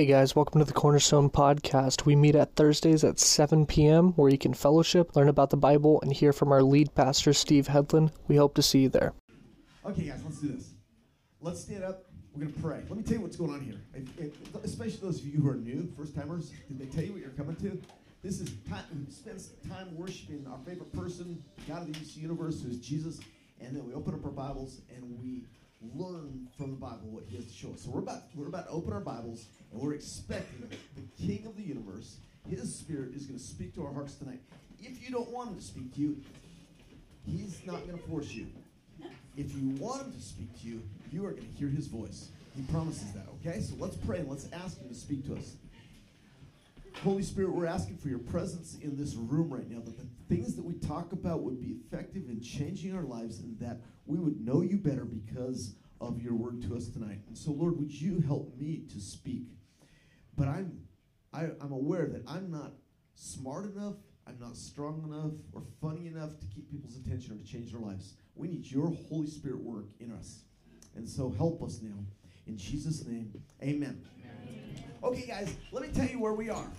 Hey guys, welcome to the Cornerstone Podcast. We meet at Thursdays at 7 p.m., where you can fellowship, learn about the Bible, and hear from our lead pastor, Steve Headland. We hope to see you there. Okay, guys, let's do this. Let's stand up. We're going to pray. Let me tell you what's going on here. If- if- especially those of you who are new, first timers, did they tell you what you're coming to? This is time, we spend time worshiping our favorite person, God of the universe, who is Jesus, and then we open up our Bibles and we learn from the Bible what He has to show us. So we're about we're about to open our Bibles and we're expecting the King of the universe, His Spirit, is going to speak to our hearts tonight. If you don't want Him to speak to you, He's not going to force you. If you want him to speak to you, you are going to hear his voice. He promises that, okay? So let's pray and let's ask him to speak to us. Holy Spirit, we're asking for your presence in this room right now, that the things that we talk about would be effective in changing our lives and that we would know you better because of your word to us tonight. And so, Lord, would you help me to speak? But I'm, I, I'm aware that I'm not smart enough, I'm not strong enough, or funny enough to keep people's attention or to change their lives. We need your Holy Spirit work in us. And so help us now. In Jesus' name, amen. Okay, guys, let me tell you where we are.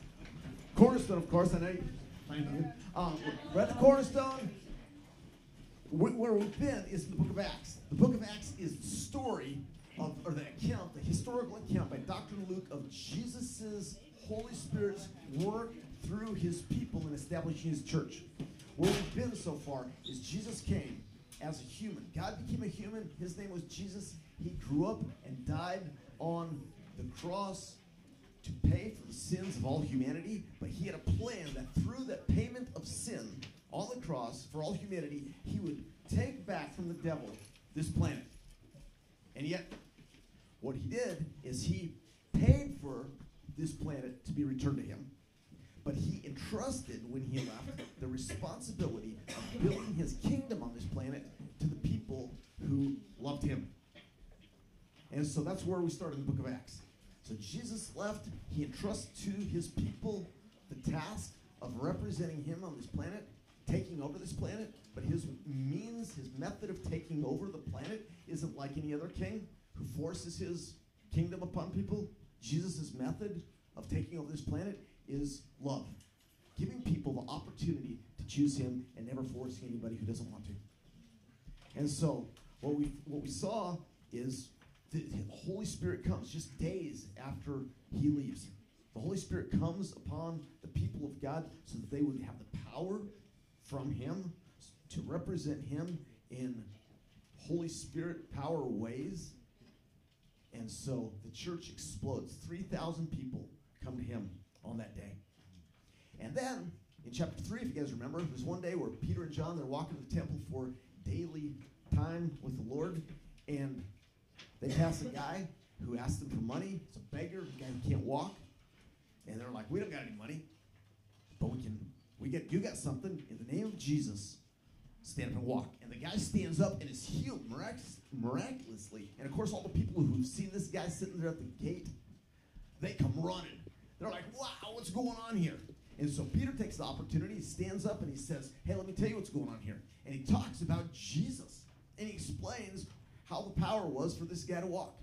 Cornerstone, of course, I know you. I know. Um, we're at the Cornerstone. Wh- Where we've been is the book of Acts. The book of Acts is the story of, or the account, the historical account by Dr. Luke of Jesus' Holy Spirit's work through his people in establishing his church. Where we've been so far is Jesus came as a human. God became a human. His name was Jesus. He grew up and died on the cross to pay for the sins of all humanity, but he had a plan that through that payment of sin on the cross for all humanity, he would take back from the devil this planet. And yet, what he did is he paid for this planet to be returned to him, but he entrusted, when he left, the responsibility of building his kingdom on this planet to the people who loved him. And so that's where we start in the book of Acts. So Jesus left, he entrusts to his people the task of representing him on this planet, taking over this planet, but his means, his method of taking over the planet isn't like any other king who forces his kingdom upon people. Jesus' method of taking over this planet is love. Giving people the opportunity to choose him and never forcing anybody who doesn't want to. And so what we what we saw is the, Holy Spirit comes just days after he leaves. The Holy Spirit comes upon the people of God so that they would have the power from him to represent him in Holy Spirit power ways. And so the church explodes. 3,000 people come to him on that day. And then in chapter 3, if you guys remember, there's one day where Peter and John, they're walking to the temple for daily time with the Lord. And they pass a guy who asks them for money. It's a beggar, a guy who can't walk. And they're like, we don't got any money, but we can, we get, you got something. In the name of Jesus, stand up and walk. And the guy stands up and is healed mirac- miraculously. And of course, all the people who've seen this guy sitting there at the gate, they come running. They're like, wow, what's going on here? And so Peter takes the opportunity, he stands up and he says, hey, let me tell you what's going on here. And he talks about Jesus. And he explains how the power was for this guy to walk.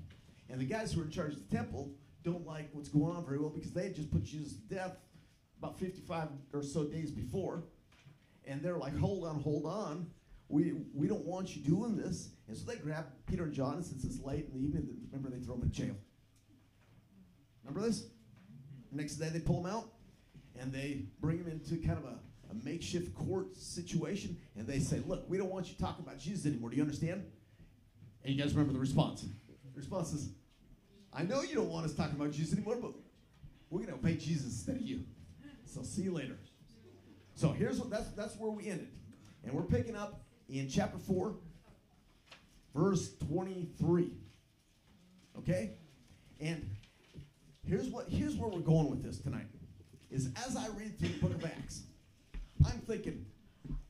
And the guys who are in charge of the temple don't like what's going on very well because they had just put Jesus to death about 55 or so days before. And they're like, hold on, hold on. We, we don't want you doing this. And so they grab Peter and John, and since it's late in the evening, remember they throw them in jail. Remember this? Next day they pull them out and they bring them into kind of a, a makeshift court situation. And they say, look, we don't want you talking about Jesus anymore. Do you understand? And you guys remember the response. The response is, I know you don't want us talking about Jesus anymore, but we're going to obey Jesus instead of you. So see you later. So here's what that's that's where we ended. And we're picking up in chapter 4, verse 23. Okay? And here's what here's where we're going with this tonight. Is as I read through the book of Acts, I'm thinking,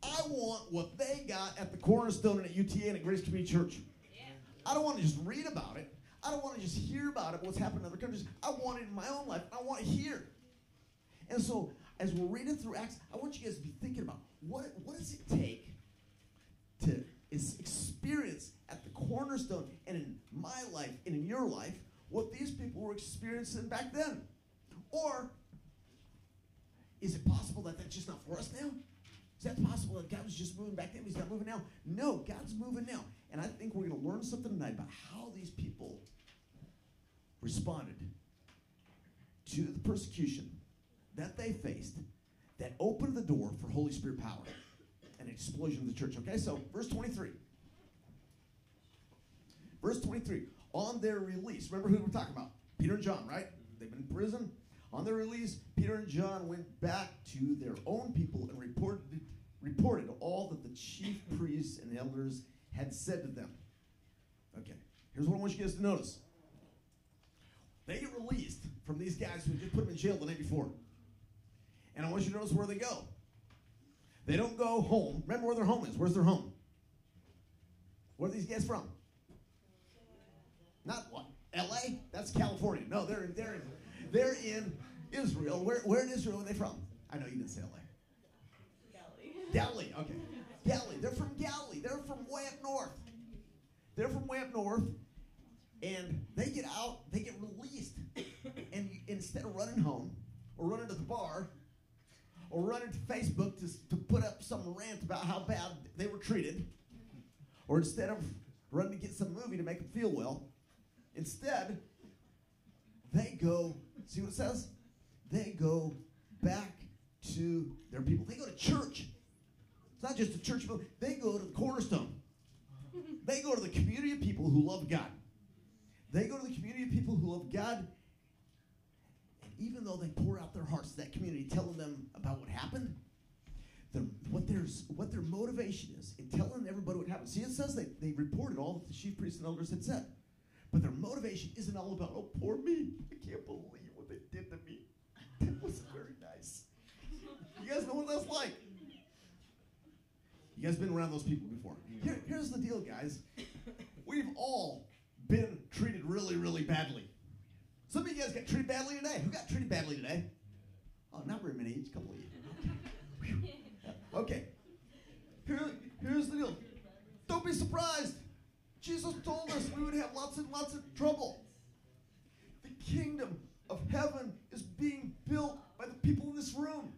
I want what they got at the Cornerstone and at UTA and at Grace Community Church. I don't want to just read about it. I don't want to just hear about it, what's happened in other countries. I want it in my own life. I want it here. And so, as we're reading through Acts, I want you guys to be thinking about what, what does it take to experience at the cornerstone and in my life and in your life what these people were experiencing back then? Or is it possible that that's just not for us now? Is that possible that God was just moving back then? He's not moving now. No, God's moving now. And I think we're going to learn something tonight about how these people responded to the persecution that they faced that opened the door for Holy Spirit power and explosion of the church. Okay, so verse 23. Verse 23. On their release, remember who we're talking about? Peter and John, right? They've been in prison. On their release, Peter and John went back to their own people and reported, reported all that the chief priests and elders had said to them. Okay, here's what I want you guys to notice. They get released from these guys who just put them in jail the night before. And I want you to notice where they go. They don't go home. Remember where their home is. Where's their home? Where are these guys from? Not what? L.A. That's California. No, they're in, they're in, they're in Israel. Where, where in Israel are they from? I know you didn't say L.A. Galilee. Galilee. Okay. Galilee. They're from Galilee. They're from way up north. They're from way up north, and they get out. They get released, and instead of running home or running to the bar or running to Facebook to, to put up some rant about how bad they were treated, or instead of running to get some movie to make them feel well, instead, they go, see what it says? They go back to their people. They go to church. It's not just a church, building. they go to the cornerstone. They go to the community of people who love God. They go to the community of people who love God and even though they pour out their hearts to that community, telling them about what happened, their, what, their, what their motivation is in telling everybody what happened. See, it says they, they reported all that the chief priests and elders had said. But their motivation isn't all about, oh, poor me. I can't believe what they did to me. That wasn't very nice. You guys know what that's like. You guys been around those people before. Here, here's the deal, guys. We've all been treated really, really badly. Some of you guys got treated badly today. Who got treated badly today? Oh, not very many. Each couple of you. Okay. okay. Here, here's the deal. Don't be surprised. Jesus told us we would have lots and lots of trouble. The kingdom of heaven is being built by the people in this room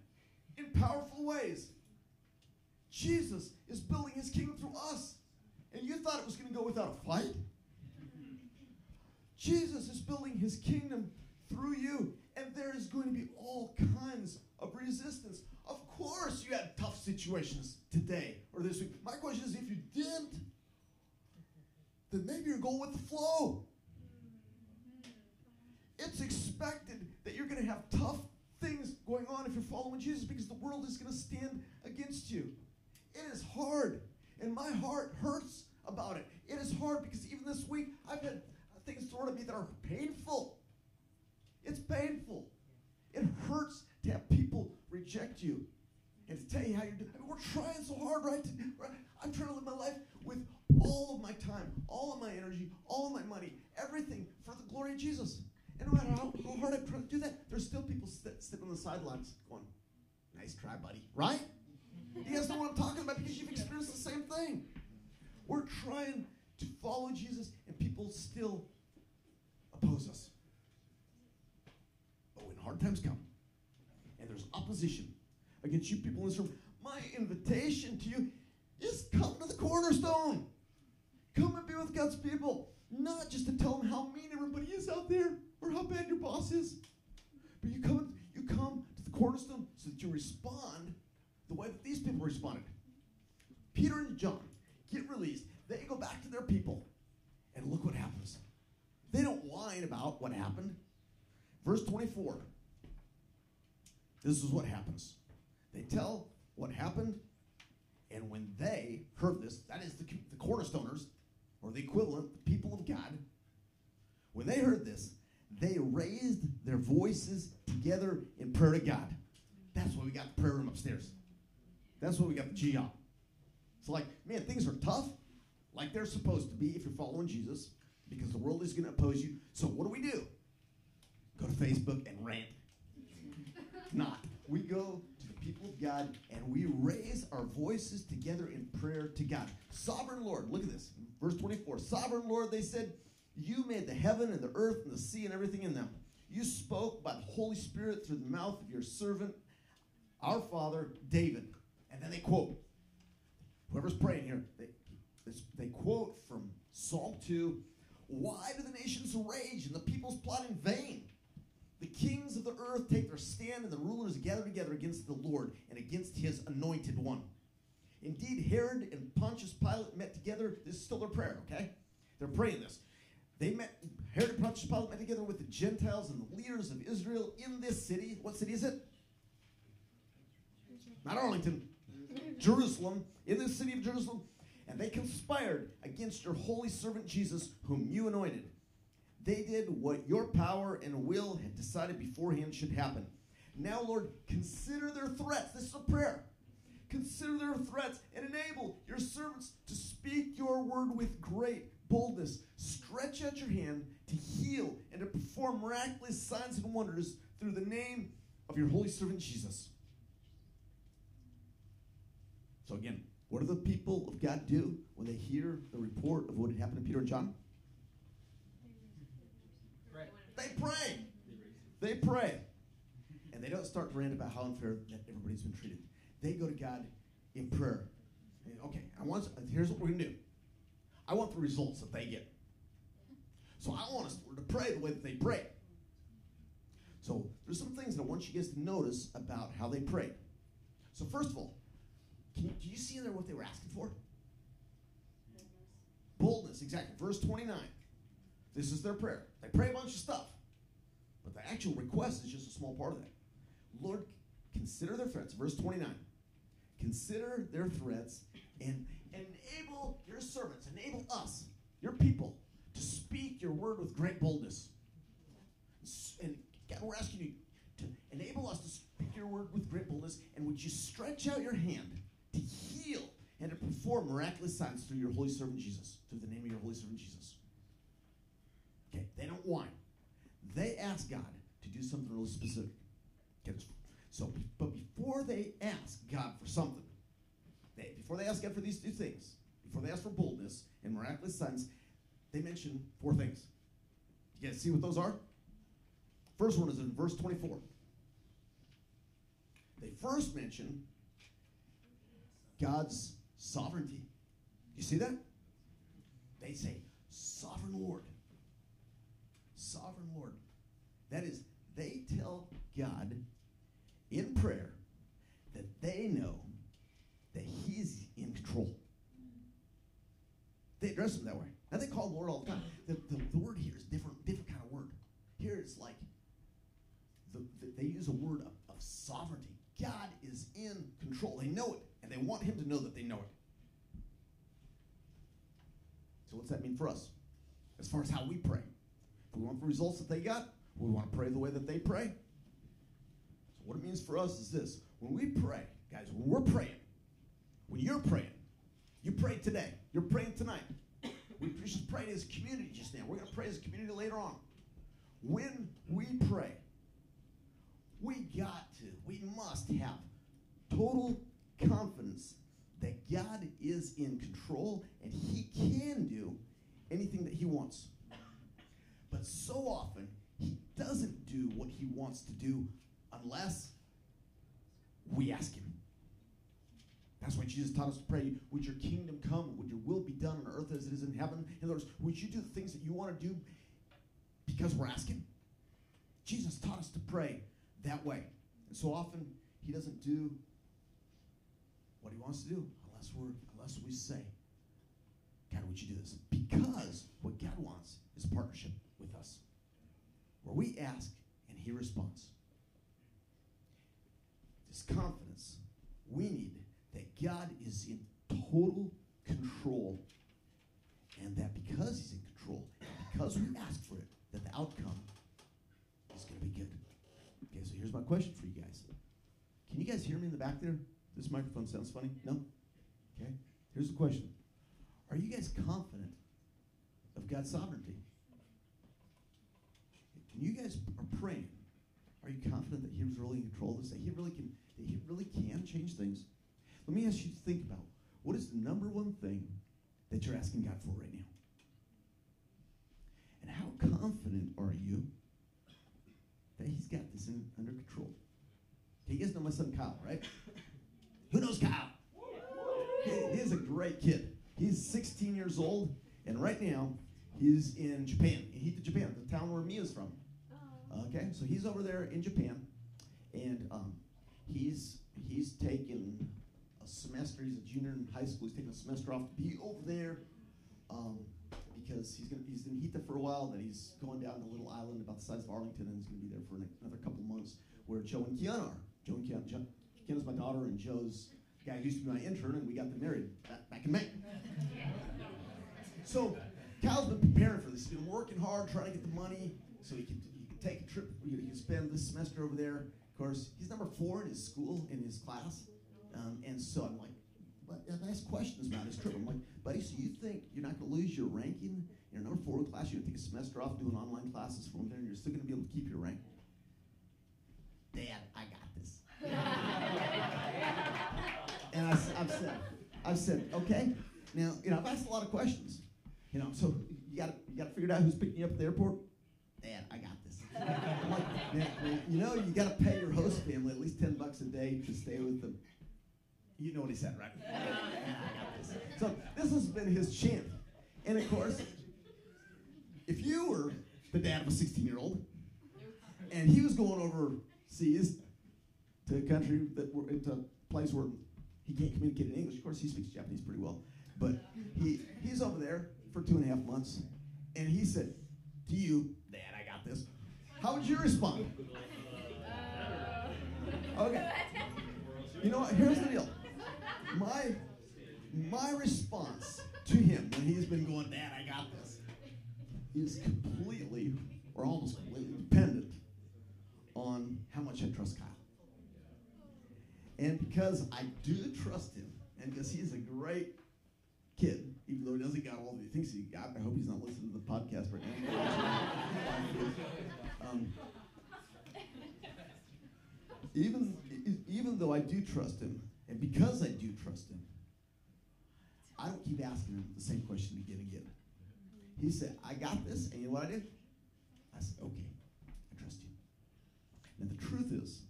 in powerful ways. Jesus is building his kingdom through us. And you thought it was going to go without a fight? Jesus is building his kingdom through you, and there is going to be all kinds of resistance. Of course, you had tough situations today or this week. My question is if you didn't, then maybe you're going with the flow. It's expected that you're going to have tough things going on if you're following Jesus because the world is going to stand against you. It is hard, and my heart hurts about it. It is hard because even this week I've had things thrown at me that are painful. It's painful. It hurts to have people reject you and to tell you how you're doing. I mean, we're trying so hard, right? Right? I'm trying to live my life with all of my time, all of my energy, all of my money, everything for the glory of Jesus. And no matter how, how hard I try to do that, there's still people sit, sitting on the sidelines going, nice try, buddy. Right? You guys know what I'm talking about because you've experienced the same thing. We're trying to follow Jesus, and people still oppose us. But when hard times come, and there's opposition against you people in this room, my invitation to you is come to the cornerstone. Come and be with God's people. Not just to tell them how mean everybody is out there or how bad your boss is. But you come, you come to the cornerstone so that you respond the way that these people responded. Peter and John get released. They go back to their people. And look what happens. They don't whine about what happened. Verse 24. This is what happens. They tell what happened, and when they heard this, that is the, the cornerstoners, or the equivalent, the people of God, when they heard this, they raised their voices together in prayer to God. That's why we got the prayer room upstairs. That's why we got the GEOP. It's like, man, things are tough, like they're supposed to be if you're following Jesus, because the world is going to oppose you. So what do we do? Go to Facebook and rant. Not. We go people of God and we raise our voices together in prayer to God. Sovereign Lord, look at this. Verse 24. Sovereign Lord, they said, You made the heaven and the earth and the sea and everything in them. You spoke by the Holy Spirit through the mouth of your servant, our father David. And then they quote, whoever's praying here, they, they quote from Psalm 2 Why do the nations rage and the peoples plot in vain? The kings of the earth take their stand, and the rulers gather together against the Lord and against his anointed one. Indeed, Herod and Pontius Pilate met together. This is still their prayer, okay? They're praying this. They met, Herod and Pontius Pilate met together with the Gentiles and the leaders of Israel in this city. What city is it? Not Arlington. Jerusalem, in the city of Jerusalem. And they conspired against your holy servant Jesus, whom you anointed. They did what your power and will had decided beforehand should happen. Now, Lord, consider their threats. This is a prayer. Consider their threats and enable your servants to speak your word with great boldness. Stretch out your hand to heal and to perform miraculous signs and wonders through the name of your holy servant Jesus. So, again, what do the people of God do when they hear the report of what had happened to Peter and John? They pray. They pray. And they don't start to rant about how unfair that everybody's been treated. They go to God in prayer. And, okay, I want. Here's what we're gonna do. I want the results that they get. So I want us to pray the way that they pray. So there's some things that I want you guys to notice about how they prayed. So first of all, can you, do you see in there what they were asking for? Boldness, exactly. Verse 29. This is their prayer. They pray a bunch of stuff, but the actual request is just a small part of that. Lord, consider their threats. Verse 29. Consider their threats and enable your servants, enable us, your people, to speak your word with great boldness. And God, we're asking you to enable us to speak your word with great boldness. And would you stretch out your hand to heal and to perform miraculous signs through your holy servant Jesus, through the name of your holy servant Jesus? Okay, they don't whine. They ask God to do something really specific. Okay, so, but before they ask God for something, they, before they ask God for these two things, before they ask for boldness and miraculous signs, they mention four things. You guys see what those are? First one is in verse 24. They first mention God's sovereignty. You see that? They say, Sovereign Lord. Sovereign Lord. That is, they tell God in prayer that they know that He's in control. They address Him that way. Now they call Lord all the time. The, the, the word here is different, different kind of word. Here it's like the, the, they use a word of, of sovereignty. God is in control. They know it, and they want Him to know that they know it. So what's that mean for us? As far as how we pray. If we want the results that they got, we want to pray the way that they pray. So what it means for us is this. When we pray, guys, when we're praying, when you're praying, you pray today, you're praying tonight. We just prayed as a community just now. We're going to pray as a community later on. When we pray, we got to, we must have total confidence that God is in control and He can do anything that He wants. But so often, He doesn't do what He wants to do unless we ask Him. That's why Jesus taught us to pray, would your kingdom come, would your will be done on earth as it is in heaven? In other words, would you do the things that you want to do because we're asking? Jesus taught us to pray that way. And so often he doesn't do what he wants to do unless we're unless we say, God, would you do this? Because what God wants is partnership with us. Where we ask and he responds. This confidence we need that God is in total control and that because he's in control, because we ask for it, that the outcome is going to be good. Okay, so here's my question for you guys. Can you guys hear me in the back there? This microphone sounds funny? No? Okay. Here's the question Are you guys confident of God's sovereignty? You guys are praying, are you confident that He's really in control of this? That He really can, that He really can change things? Let me ask you to think about what is the number one thing that you're asking God for right now? And how confident are you that he's got this in, under control? Okay, you guys know my son Kyle, right? Who knows Kyle? He, he is a great kid. He's 16 years old, and right now he's in Japan, in Hita, Japan, the town where Mia's from. Okay, so he's over there in Japan, and um, he's he's taken a semester. He's a junior in high school. He's taking a semester off to be over there um, because he's gonna he's in Hita for a while. Then he's going down to a little island about the size of Arlington, and he's going to be there for an, another couple months. Where Joe and Kiana are. Joe and Kiana. Jo- Kiana's my daughter, and Joe's guy used to be my intern, and we got them married back, back in May. So Kyle's been preparing for this. He's been working hard, trying to get the money so he can take a trip. you, can spend this semester over there. Of course, he's number four in his school in his class, um, and so I'm like, but I ask questions about his trip. I'm like, buddy, so you think you're not going to lose your ranking? You're number four in class. You're going to take a semester off doing online classes from there, and you're still going to be able to keep your rank. Dad, I got this. and I, have said, I've said, okay. Now, you know, I've asked a lot of questions. You know, so you got to you got to figure out who's picking you up at the airport. Dad, I got this. I'm like, "Man, man, you know, you got to pay your host family at least ten bucks a day to stay with them. You know what he said, right? "Dad, I got this." So this has been his chant, and of course, if you were the dad of a 16-year-old, and he was going overseas to a country that were into a place where he can't communicate in English. Of course, he speaks Japanese pretty well, but he he's over there for two and a half months, and he said, "To you, Dad, I got this." How would you respond? Uh, okay. You know what? Here's the deal. My my response to him when he's been going, Dad, I got this, is completely or almost completely dependent on how much I trust Kyle. And because I do trust him, and because he's a great kid, even though he doesn't got all the things he got, I hope he's not listening to the podcast right now. um, even, even though I do trust him, and because I do trust him, I don't keep asking him the same question again and again. He said, I got this, and you know what I did? I said, okay, I trust you. And the truth is,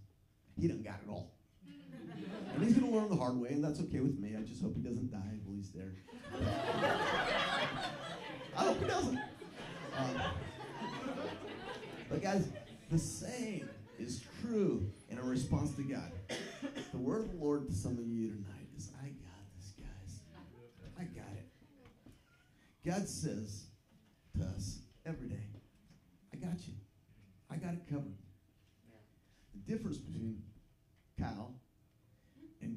he done got it all. To learn the hard way, and that's okay with me. I just hope he doesn't die while he's there. I hope he doesn't. Um, but guys, the same is true in a response to God. The word of the Lord to some of you tonight is, I got this, guys. I got it. God says to us every day, I got you. I got it covered. The difference between Kyle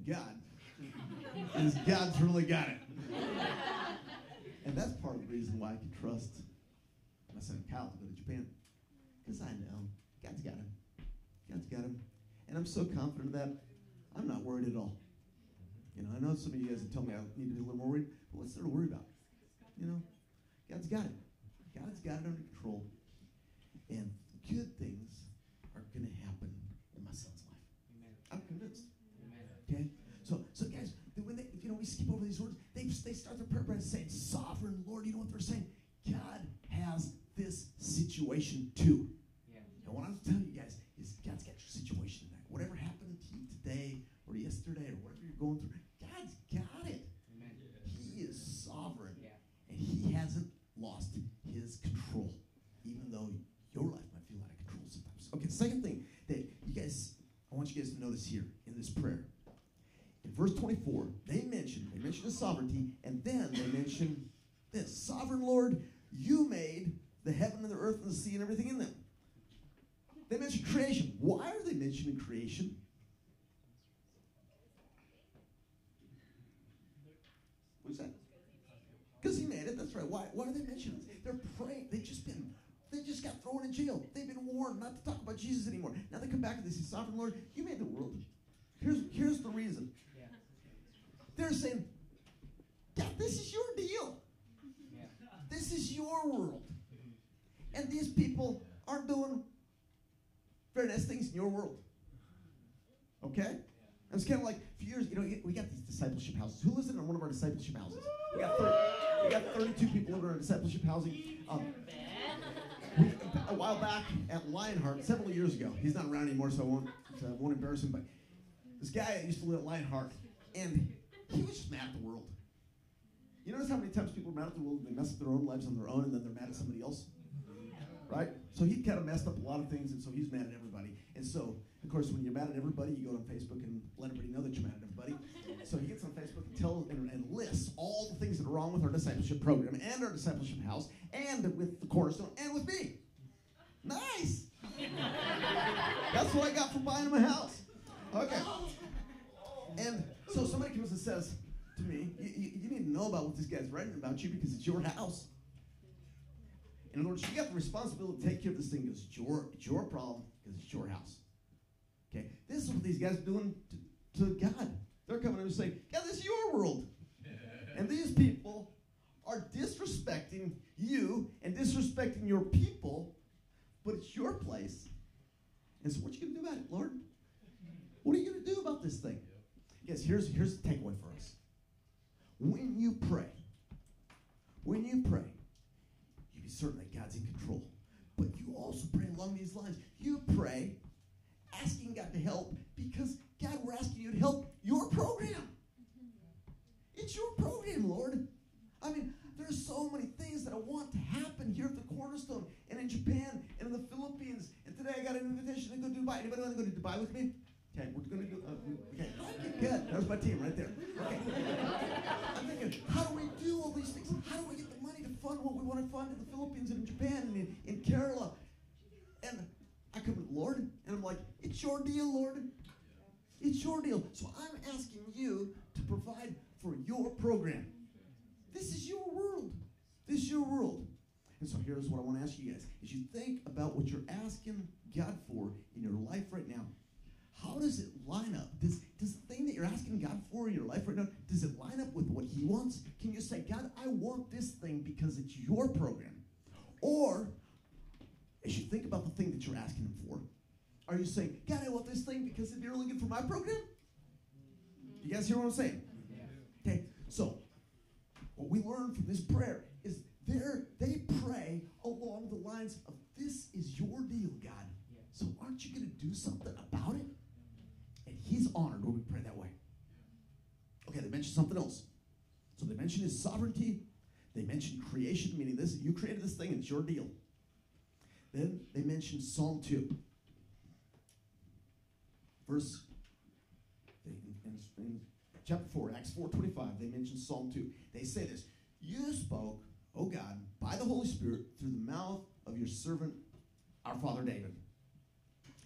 God is God's really got it. And that's part of the reason why I can trust my son Kyle to go to Japan. Because I know God's got him. God's got him. And I'm so confident of that, I'm not worried at all. You know, I know some of you guys told me I need to be a little more worried, but what's there to worry about? You know, God's got it. God's got it under control. And good things are going to happen in my son's life. I'm convinced. Okay? So, so guys, then when they, you know, we skip over these words, they, they start their prayer by saying, Sovereign Lord. You know what they're saying? God has this situation too. Yeah. And what I'm telling you guys is God's got your situation tonight. Whatever happened to you today or yesterday or whatever you're going through, God's got it. Amen. He is sovereign. And he hasn't lost his control, even though your life might feel out of control sometimes. Okay, the second thing that you guys, I want you guys to notice here in this prayer. In verse 24, his sovereignty, and then they mention this Sovereign Lord, you made the heaven and the earth and the sea and everything in them. They mention creation. Why are they mentioning creation? What's that? Because he made it. That's right. Why? Why are they mentioning it? They're praying. They've just been. They just got thrown in jail. They've been warned not to talk about Jesus anymore. Now they come back and they say, "Sovereign Lord, you made the world." Here's here's the reason. They're saying, "God, this is your deal. This is your world, and these people aren't doing very nice things in your world." Okay. And it's kind of like a few years, you know, we got these discipleship houses. Who lives in one of our discipleship houses? We got 30, we got 32 people in our discipleship housing. Um, a while back at Lionheart several years ago. He's not around anymore, so I won't, so I won't embarrass him. But this guy used to live at Lionheart, and he was just mad at the world. You notice how many times people are mad at the world and they mess up their own lives on their own, and then they're mad at somebody else, right? So he kind of messed up a lot of things, and so he's mad at everybody. And so, of course, when you're mad at everybody, you go on Facebook and let everybody know that you're mad at everybody. So he gets on Facebook and tells and, and lists all the things that are wrong with our discipleship program and our discipleship house and with the cornerstone and with me. Nice. That's what I got for buying my house. Okay. And so somebody comes and says to me, you, you, you need to know about what this guy's writing about you because it's your house. In other words, you got the responsibility to take care of this thing because it's your, it's your problem because it's your house. Okay? This is what these guys are doing to, to God. They're coming and saying, God, this is your world. and these people are disrespecting you and disrespecting your people, but it's your place. And so what are you going to do about it, Lord? What are you going to do about this thing? Yes, here's, here's the takeaway for us. When you pray, when you pray, you be certain that God's in control. But you also pray along these lines. You pray asking God to help because, God, we're asking you to help your program. It's your program, Lord. I mean, there's so many things that I want to happen here at the Cornerstone and in Japan and in the Philippines. And today I got an invitation to go to Dubai. Anybody want to go to Dubai with me? Okay, we're going to do. Uh, okay, good. There's my team right there. Okay. To we want to fund in the Philippines and in Japan and in, in Kerala? And I come to Lord and I'm like, it's your deal, Lord. It's your deal. So I'm asking you to provide for your program. This is your world. This is your world. And so here's what I want to ask you guys. As you think about what you're asking God for in your life right now, how does it line up? Does, does the thing that you're asking God for in your life right now, does it line up with what He wants? Can you say, God, I want this thing because it's your program? Or, as you think about the thing that you're asking Him for, are you saying, God, I want this thing because be really good for my program? You guys hear what I'm saying? Okay, so what we learn from this prayer is there they pray along the lines of this is your deal, God. So aren't you going to do something about it? He's honored when we pray that way. Okay, they mentioned something else. So they mentioned his sovereignty. They mentioned creation, meaning this you created this thing and it's your deal. Then they mentioned Psalm 2. Verse in, in, chapter 4, Acts 4 25, they mention Psalm 2. They say this You spoke, O God, by the Holy Spirit through the mouth of your servant, our father David.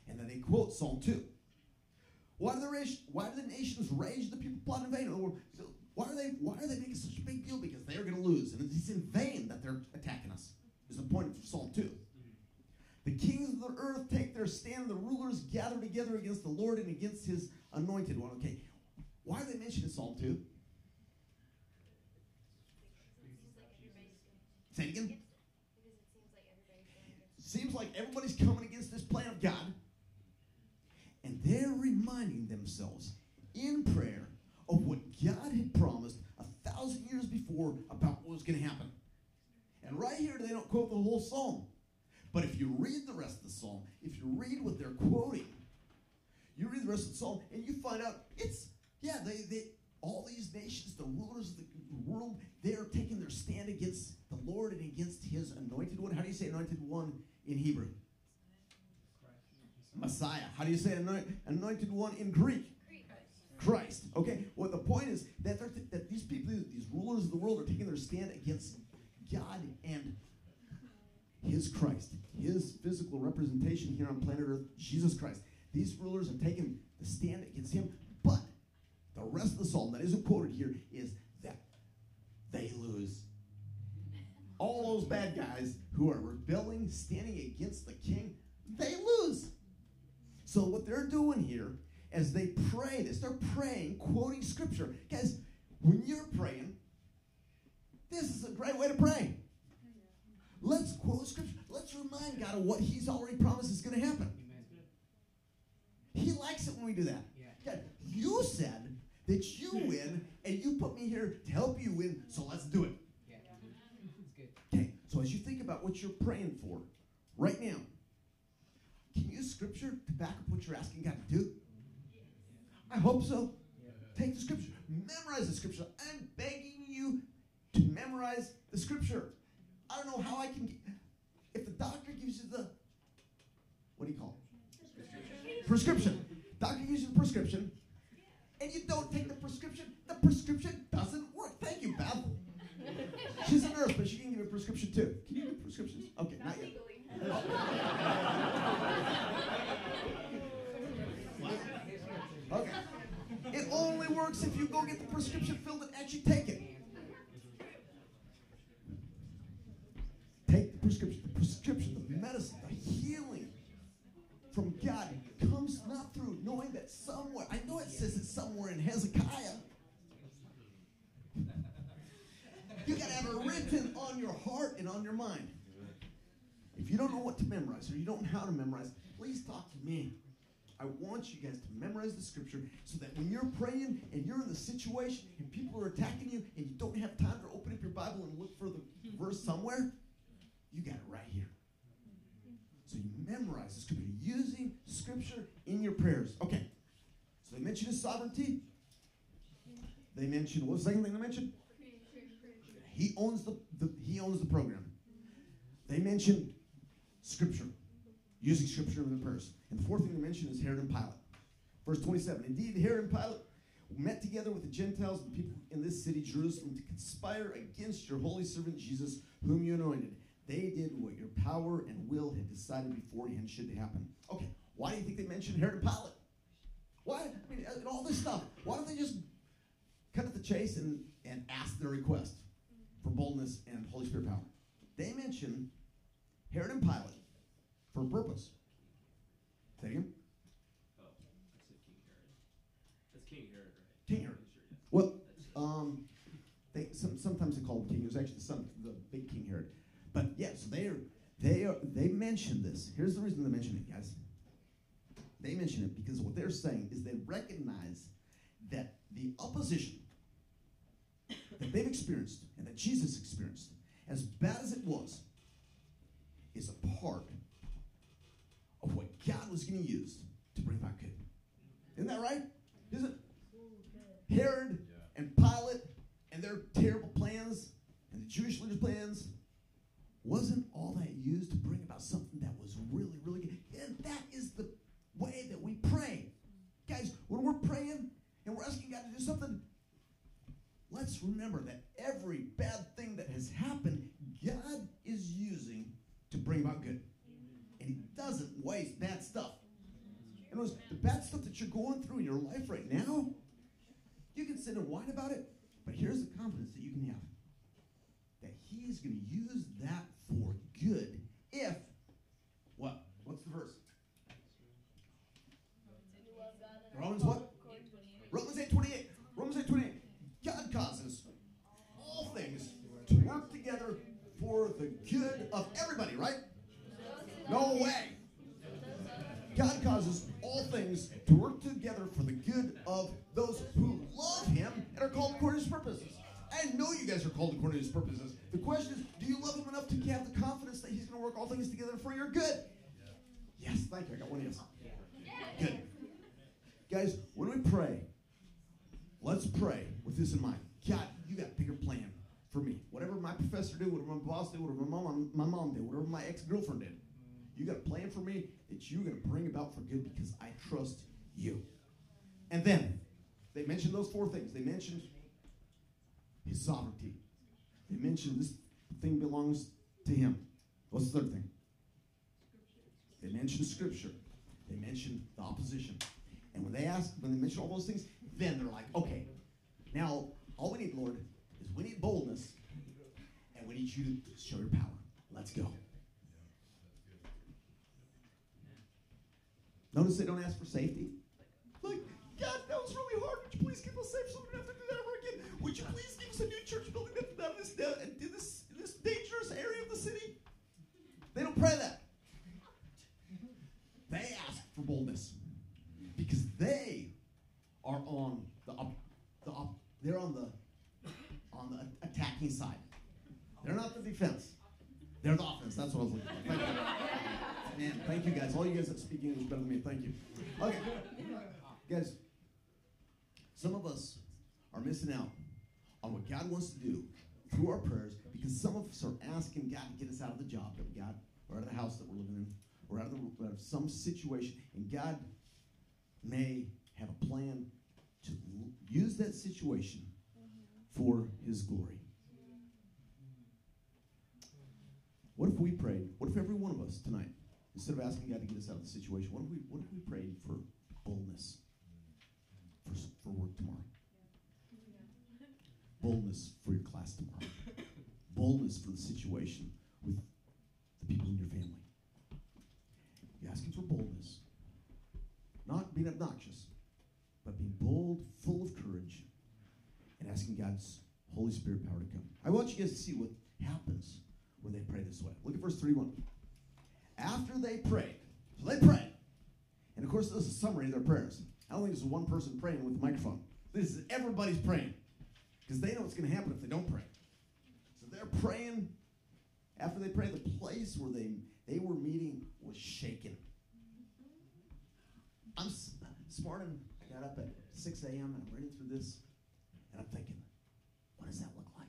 And then they quote Psalm 2. Why do, the why do the nations rage? The people plot in vain. Why are they why are they making such a big deal? Because they are going to lose. And it's in vain that they're attacking us. Is the point of Psalm 2. The kings of the earth take their stand, the rulers gather together against the Lord and against his anointed one. Okay, why are they mentioning Psalm 2? Say it again. Seems like everybody's coming against this plan of God. They're reminding themselves in prayer of what God had promised a thousand years before about what was going to happen. And right here, they don't quote the whole psalm. But if you read the rest of the psalm, if you read what they're quoting, you read the rest of the psalm and you find out it's, yeah, they, they all these nations, the rulers of the world, they are taking their stand against the Lord and against his anointed one. How do you say anointed one in Hebrew? Messiah. How do you say anointed, one in Greek? Christ. Okay. Well, the point is that th- that these people, these rulers of the world, are taking their stand against God and His Christ, His physical representation here on planet Earth, Jesus Christ. These rulers are taking the stand against Him, but the rest of the psalm that isn't quoted here is that they lose. All those bad guys who are rebelling, standing against the king, they lose. So what they're doing here as they pray, they start praying, quoting scripture. Guys, when you're praying, this is a great way to pray. Let's quote scripture. Let's remind God of what He's already promised is going to happen. He likes it when we do that. God, you said that you win, and you put me here to help you win, so let's do it. Okay, so as you think about what you're praying for, right now can use scripture to back up what you're asking God to do? I hope so. Take the scripture, memorize the scripture. I'm begging you to memorize the scripture. I don't know how I can. get. If the doctor gives you the, what do you call it? Prescription. Doctor memorize or you don't know how to memorize, please talk to me. I want you guys to memorize the scripture so that when you're praying and you're in the situation and people are attacking you and you don't have time to open up your Bible and look for the verse somewhere, you got it right here. So you memorize the scripture using scripture in your prayers. Okay. So they mentioned his sovereignty. They mentioned what was the second thing they mentioned? He owns the, the he owns the program. They mentioned scripture, using scripture in the prayers. And the fourth thing they mention is Herod and Pilate. Verse 27. Indeed, Herod and Pilate met together with the Gentiles and people in this city, Jerusalem, to conspire against your holy servant Jesus, whom you anointed. They did what your power and will had decided beforehand should happen. Okay, why do you think they mentioned Herod and Pilate? Why? I mean, and all this stuff. Why don't they just cut at the chase and, and ask their request for boldness and Holy Spirit power? They mention Herod and Pilate for a purpose. Say again. Oh, I said King Herod. That's King Herod, right? King Herod. Sure. Well, um, they some, sometimes they call him king. It was actually the son, the big King Herod. But yes, they are they are they mention this. Here's the reason they mention it, guys. They mention it because what they're saying is they recognize that the opposition that they've experienced and that Jesus experienced, as bad as it was, is a part of what God was going to use to bring about good. Isn't that right? Is it? Herod and Pilate and their terrible in your life right now, you can sit and whine about it, all things together for your good? Yes, thank you. I got one yes. Good. Guys, when we pray, let's pray with this in mind. God, you got a bigger plan for me. Whatever my professor did, whatever my boss did, whatever my mom, my mom did, whatever my ex-girlfriend did, you got a plan for me that you're going to bring about for good because I trust you. And then they mentioned those four things. They mentioned his sovereignty. They mentioned this thing belongs to him. What's the third thing? They mentioned scripture. They mentioned the opposition. And when they ask, when they mention all those things, then they're like, okay, now all we need, Lord, is we need boldness, and we need you to show your power. Let's go. Notice they don't ask for safety. Like, God, that was really hard. Would you please keep us safe so we don't have to do that ever again? Would you please give us a new church building that's down in this, They don't pray that. They ask for boldness because they are on the up, the up, they're on the on the attacking side. They're not the defense. They're the offense. That's what I was looking for. Thank you. Thank you, guys. All you guys that speak English better than me. Thank you. Okay. Guys, some of us are missing out on what God wants to do through our prayers because some of us are asking God to get us out of the job that we got, or out of the house that we're living in, or out of, the, out of some situation. And God may have a plan to use that situation for His glory. What if we prayed? What if every one of us tonight, instead of asking God to get us out of the situation, what if we, what if we prayed for boldness for, for work tomorrow? Boldness for your class tomorrow. Boldness for the situation with the people in your family. You're asking for boldness. Not being obnoxious, but being bold, full of courage, and asking God's Holy Spirit power to come. I want you guys to see what happens when they pray this way. Look at verse 31. After they prayed, so they prayed. And of course, this is a summary of their prayers. I don't think this is one person praying with a microphone. This is everybody's praying. Because they know what's going to happen if they don't pray. So they're praying. After they pray, the place where they, they were meeting was shaken. I'm this morning. I got up at 6 a.m. and I'm reading through this, and I'm thinking, what does that look like?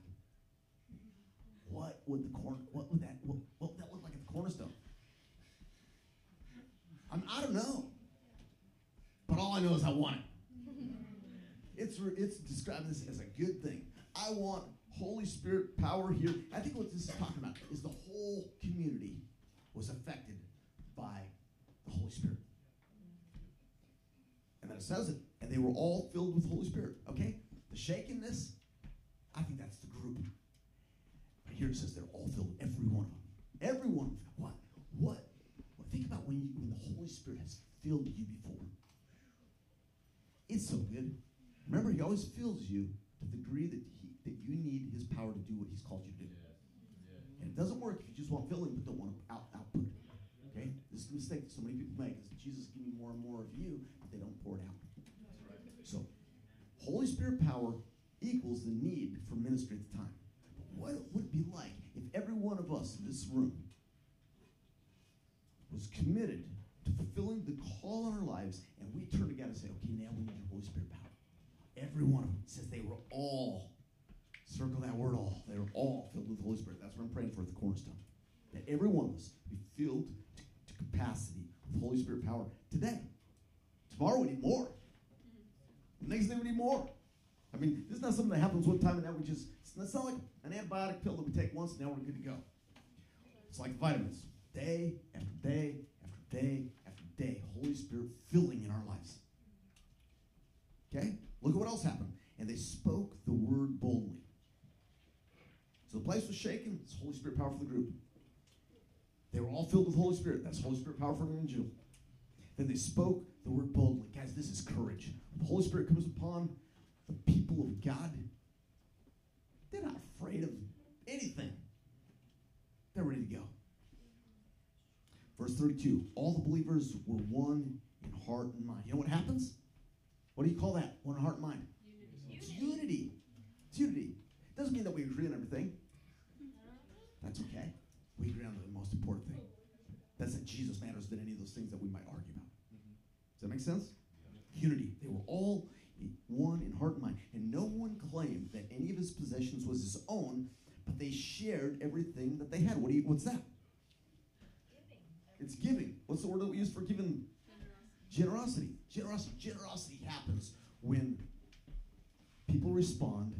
What would the corner? What would that? What, what would that look like at the cornerstone? I'm, I don't know, but all I know is I want it. It's described this as a good thing. I want Holy Spirit power here. I think what this is talking about is the whole community was affected by the Holy Spirit. And then it says it, and they were all filled with Holy Spirit. Okay? The shakenness, I think that's the group. But here it says they're all filled, every one of them. Every one of them. What? What? Well, think about when you when the Holy Spirit has filled you before. It's so good. Remember, He always fills you to the degree that he that you need His power to do what He's called you to do. And it doesn't work if you just want filling but don't want out, output. Okay? This is a mistake that so many people make is Jesus give me more and more of you, but they don't pour it out. So, Holy Spirit power equals the need for ministry at the time. But what would it be like if every one of us in this room was committed to fulfilling the call on our lives and we turn to God and say, okay, now we need your Holy Spirit power? Every one of them says they were all, circle that word all, they were all filled with the Holy Spirit. That's what I'm praying for at the cornerstone. That every one of us be filled to, to capacity with Holy Spirit power today. Tomorrow we need more. The next day we need more. I mean, this is not something that happens one time and that we just, it's not like an antibiotic pill that we take once and now we're good to go. It's like vitamins. Day after day after day after day, Holy Spirit filling in our lives. Okay? Look at what else happened. And they spoke the word boldly. So the place was shaken. It's Holy Spirit power for the group. They were all filled with Holy Spirit. That's Holy Spirit power for an angel. Then they spoke the word boldly. Guys, this is courage. When the Holy Spirit comes upon the people of God, they're not afraid of anything. They're ready to go. Verse 32 All the believers were one in heart and mind. You know what happens? What do you call that? One heart and mind. It's unity. It's unity. It doesn't mean that we agree on everything. That's okay. We agree on the most important thing. That's that Jesus matters than any of those things that we might argue about. Does that make sense? Unity. They were all one in heart and mind. And no one claimed that any of his possessions was his own, but they shared everything that they had. What do you, what's that? It's giving. What's the word that we use for giving? Generosity. Generosity. Generosity happens when people respond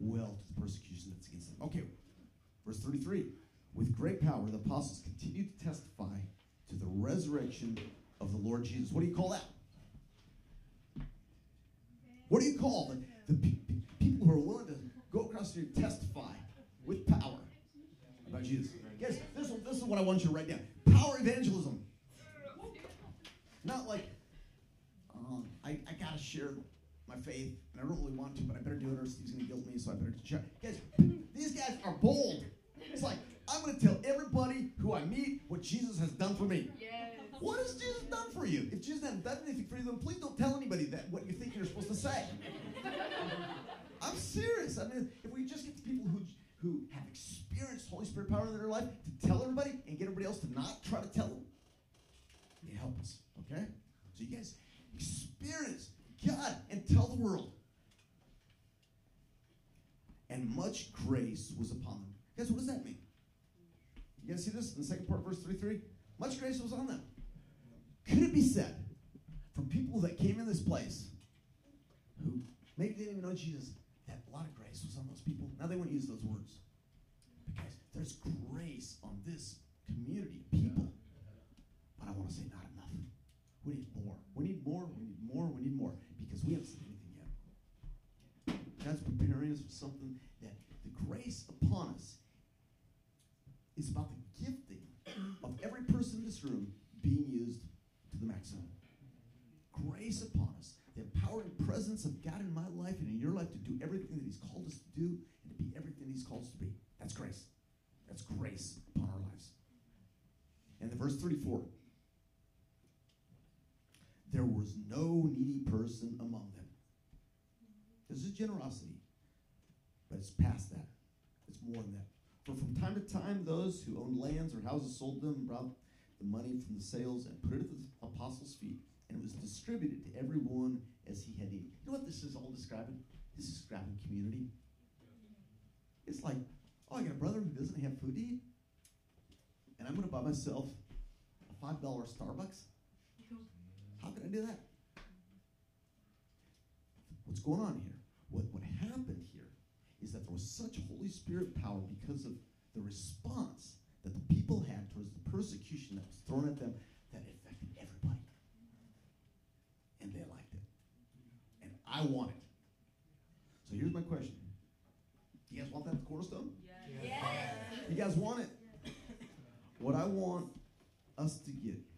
well to the persecution that's against them. Okay, verse 33. With great power, the apostles continued to testify to the resurrection of the Lord Jesus. What do you call that? What do you call the, the pe- pe- people who are willing to go across here and testify with power about Jesus? Guys, this, this is what I want you to write down. Power evangelism. Not like, um, I, I gotta share my faith, and I don't really want to, but I better do it or Steve's gonna guilt me, so I better share. Guys, these guys are bold. It's like, I'm gonna tell everybody who I meet what Jesus has done for me. What has Jesus done for you? If Jesus hasn't done anything for you, then please don't tell anybody that what you think you're supposed to say. I'm serious. I mean, if we just get the people who who have experienced Holy Spirit power in their life to tell everybody and get everybody else to not try to tell them, So you guys experience God and tell the world. And much grace was upon them. Guys, what does that mean? You guys see this in the second part, verse 3 3? Much grace was on them. Could it be said from people that came in this place who maybe didn't even know Jesus that a lot of grace was on those people? Now they won't use those words. Guys, there's grace on this community of people. But I want to say not enough. We need more. We need more. We need more. We need more because we haven't seen anything yet. God's preparing us for something that the grace upon us is about the gifting of every person in this room being used to the maximum. Grace upon us, the empowering presence of God in my life and in your life to do everything that He's called us to do and to be everything He's called us to be. That's grace. That's grace upon our lives. And the verse 34 there was no needy person among them. This is generosity, but it's past that. It's more than that. For from time to time, those who owned lands or houses sold them and brought the money from the sales and put it at the apostles' feet, and it was distributed to everyone as he had need. You know what this is all describing? This is describing community. It's like, oh, I got a brother who doesn't have food to eat, and I'm going to buy myself a $5 Starbucks. How can I do that? What's going on here? What, what happened here is that there was such Holy Spirit power because of the response that the people had towards the persecution that was thrown at them that it affected everybody. And they liked it. And I want it. So here's my question. Do you guys want that at the cornerstone? Yes. You guys want it? What I want us to get in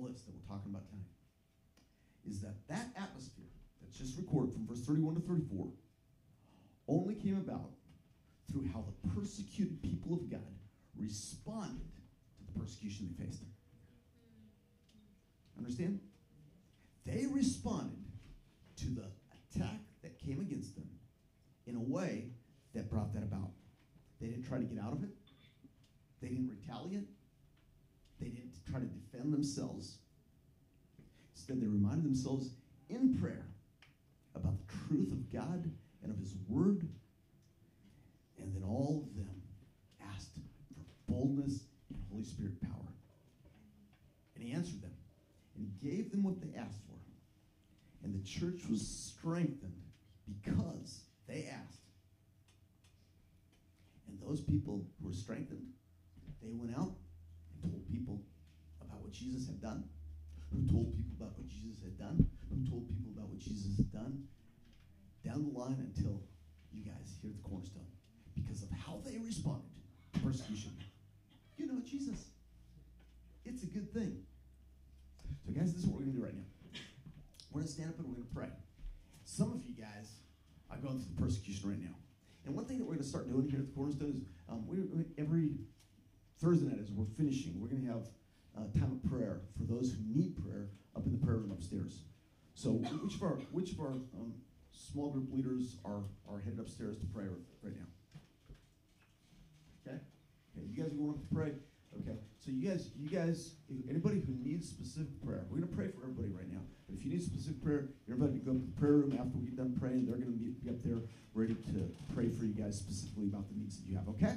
all this that we're talking about tonight is that that atmosphere that's just recorded from verse 31 to 34 only came about through how the persecuted people of God responded to the persecution they faced. Understand? They responded to the attack that came against them in a way that brought that about. They didn't try to get out of it. They didn't retaliate. They didn't try to defend themselves. Instead, they reminded themselves in prayer about the truth of God and of His Word. And then all of them asked for boldness and Holy Spirit power. And He answered them and gave them what they asked for. And the church was strengthened because they asked. And those people who were strengthened, they went out told people about what Jesus had done, who told people about what Jesus had done, who told people about what Jesus had done, down the line until you guys hear the cornerstone. Because of how they responded to persecution. You know Jesus. It's a good thing. So, guys, this is what we're going to do right now. We're going to stand up and we're going to pray. Some of you guys are going through the persecution right now. And one thing that we're going to start doing here at the Cornerstone is um, we, we, every Thursday night as we're finishing, we're going to have uh, time of prayer for those who need prayer up in the prayer room upstairs. So which of our which of our um, small group leaders are are headed upstairs to pray right now? Okay, okay, you guys are going up to pray. Okay, so you guys, you guys, anybody who needs specific prayer, we're gonna pray for everybody right now. But if you need specific prayer, you're invited to go to the prayer room after we get done praying. They're gonna be, be up there ready to pray for you guys specifically about the needs that you have. Okay?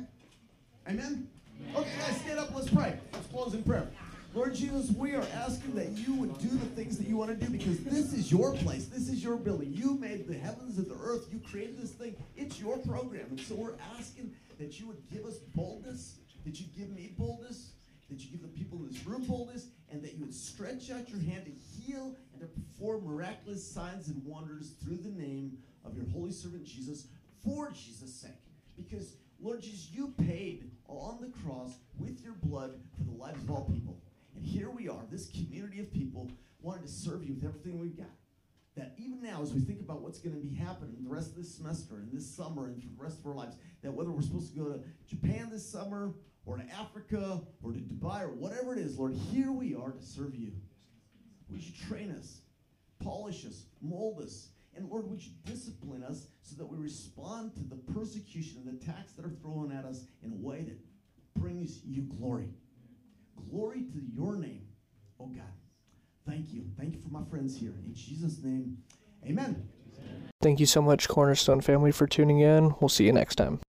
Amen. Okay, guys, stand up. Let's pray. Let's close in prayer. Lord Jesus, we are asking that you would do the things that you want to do because this is your place. This is your building. You made the heavens and the earth. You created this thing. It's your program. And so we're asking that you would give us boldness, that you give me boldness, that you give the people in this room boldness, and that you would stretch out your hand to heal and to perform miraculous signs and wonders through the name of your holy servant Jesus for Jesus' sake. Because, Lord Jesus, you paid on the cross with your blood for the lives of all people. And here we are, this community of people wanting to serve you with everything we've got. That even now, as we think about what's going to be happening the rest of this semester and this summer and for the rest of our lives, that whether we're supposed to go to Japan this summer or to Africa or to Dubai or whatever it is, Lord, here we are to serve you. Would you train us, polish us, mold us, and Lord, would you discipline us so that we respond to the persecution and the attacks that are thrown at us in a way that brings you glory? Glory to your name, oh God. Thank you. Thank you for my friends here. In Jesus' name, amen. Thank you so much, Cornerstone family, for tuning in. We'll see you next time.